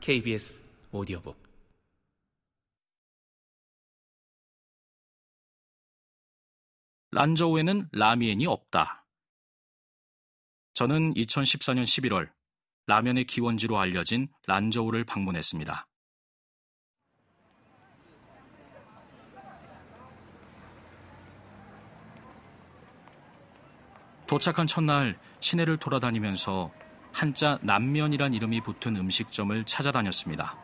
KBS 오디오북 란저우에는 라미엔이 없다. 저는 2014년 11월 라면의 기원지로 알려진 란저우를 방문했습니다. 도착한 첫날 시내를 돌아다니면서 한자 남면이란 이름이 붙은 음식점을 찾아다녔습니다.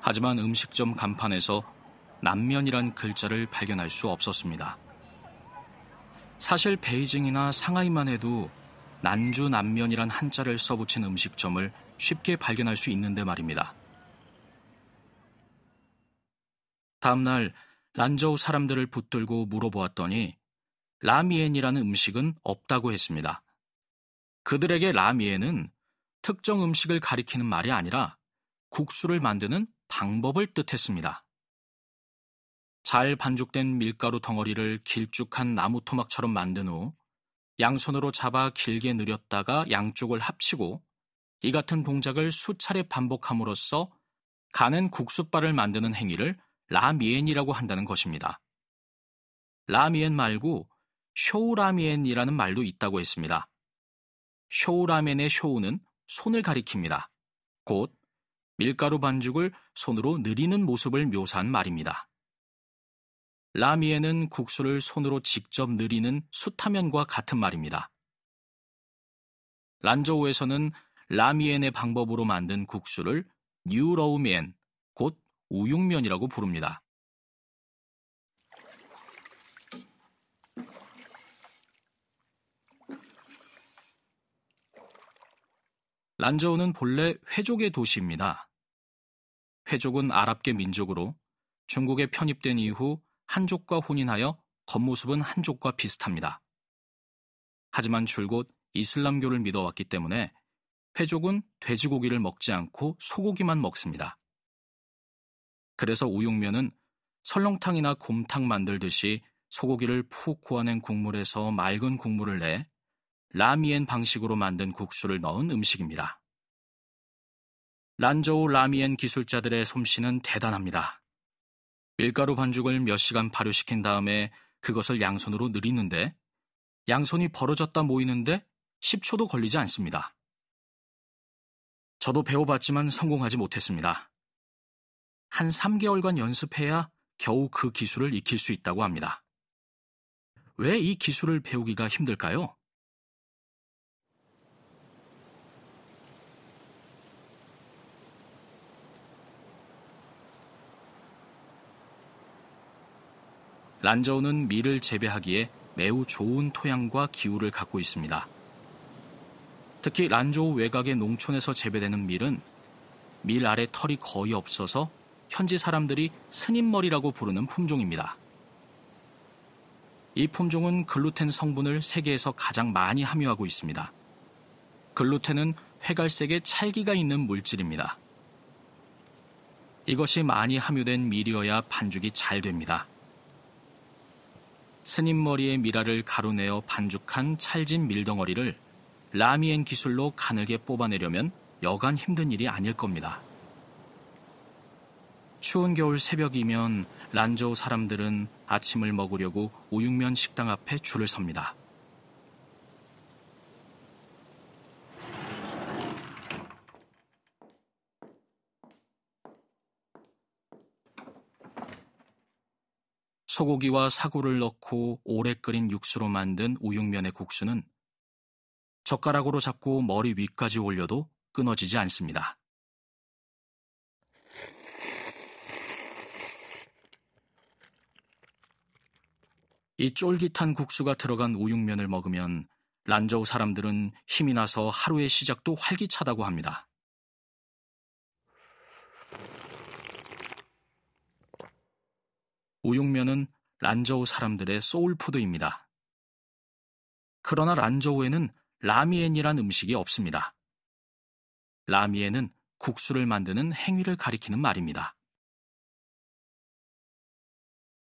하지만 음식점 간판에서 남면이란 글자를 발견할 수 없었습니다. 사실 베이징이나 상하이만 해도 난주 남면이란 한자를 써붙인 음식점을 쉽게 발견할 수 있는데 말입니다. 다음날 란저우 사람들을 붙들고 물어보았더니 라미엔이라는 음식은 없다고 했습니다. 그들에게 라미엔은 특정 음식을 가리키는 말이 아니라 국수를 만드는 방법을 뜻했습니다. 잘 반죽된 밀가루 덩어리를 길쭉한 나무 토막처럼 만든 후 양손으로 잡아 길게 늘였다가 양쪽을 합치고 이 같은 동작을 수차례 반복함으로써 가는 국수발을 만드는 행위를 라미엔이라고 한다는 것입니다. 라미엔 말고 쇼우라미엔이라는 말도 있다고 했습니다. 쇼우라멘의 쇼우는 손을 가리킵니다. 곧 밀가루 반죽을 손으로 느리는 모습을 묘사한 말입니다. 라미에는 국수를 손으로 직접 느리는 수타면과 같은 말입니다. 란저우에서는 라미엔의 방법으로 만든 국수를 뉴러우면, 곧 우육면이라고 부릅니다. 란저우는 본래 회족의 도시입니다. 회족은 아랍계 민족으로 중국에 편입된 이후 한족과 혼인하여 겉모습은 한족과 비슷합니다. 하지만 줄곧 이슬람교를 믿어왔기 때문에 회족은 돼지고기를 먹지 않고 소고기만 먹습니다. 그래서 우육면은 설렁탕이나 곰탕 만들듯이 소고기를 푹 고아낸 국물에서 맑은 국물을 내 라미엔 방식으로 만든 국수를 넣은 음식입니다. 란저우 라미엔 기술자들의 솜씨는 대단합니다. 밀가루 반죽을 몇 시간 발효시킨 다음에 그것을 양손으로 느리는데 양손이 벌어졌다 모이는데 10초도 걸리지 않습니다. 저도 배워봤지만 성공하지 못했습니다. 한 3개월간 연습해야 겨우 그 기술을 익힐 수 있다고 합니다. 왜 이 기술을 배우기가 힘들까요? 란저우는 밀을 재배하기에 매우 좋은 토양과 기후를 갖고 있습니다. 특히 란저우 외곽의 농촌에서 재배되는 밀은 밀 아래 털이 거의 없어서 현지 사람들이 스님머리라고 부르는 품종입니다. 이 품종은 글루텐 성분을 세계에서 가장 많이 함유하고 있습니다. 글루텐은 회갈색의 찰기가 있는 물질입니다. 이것이 많이 함유된 밀이어야 반죽이 잘 됩니다. 스님 머리의 미라를 가루내어 반죽한 찰진 밀덩어리를 라미엔 기술로 가늘게 뽑아내려면 여간 힘든 일이 아닐 겁니다. 추운 겨울 새벽이면 란저우 사람들은 아침을 먹으려고 우육면 식당 앞에 줄을 섭니다. 소고기와 사골을 넣고 오래 끓인 육수로 만든 우육면의 국수는 젓가락으로 잡고 머리 위까지 올려도 끊어지지 않습니다. 이 쫄깃한 국수가 들어간 우육면을 먹으면 란저우 사람들은 힘이 나서 하루의 시작도 활기차다고 합니다. 우육면은 란저우 사람들의 소울푸드입니다. 그러나 란저우에는 라미엔이란 음식이 없습니다. 라미엔은 국수를 만드는 행위를 가리키는 말입니다.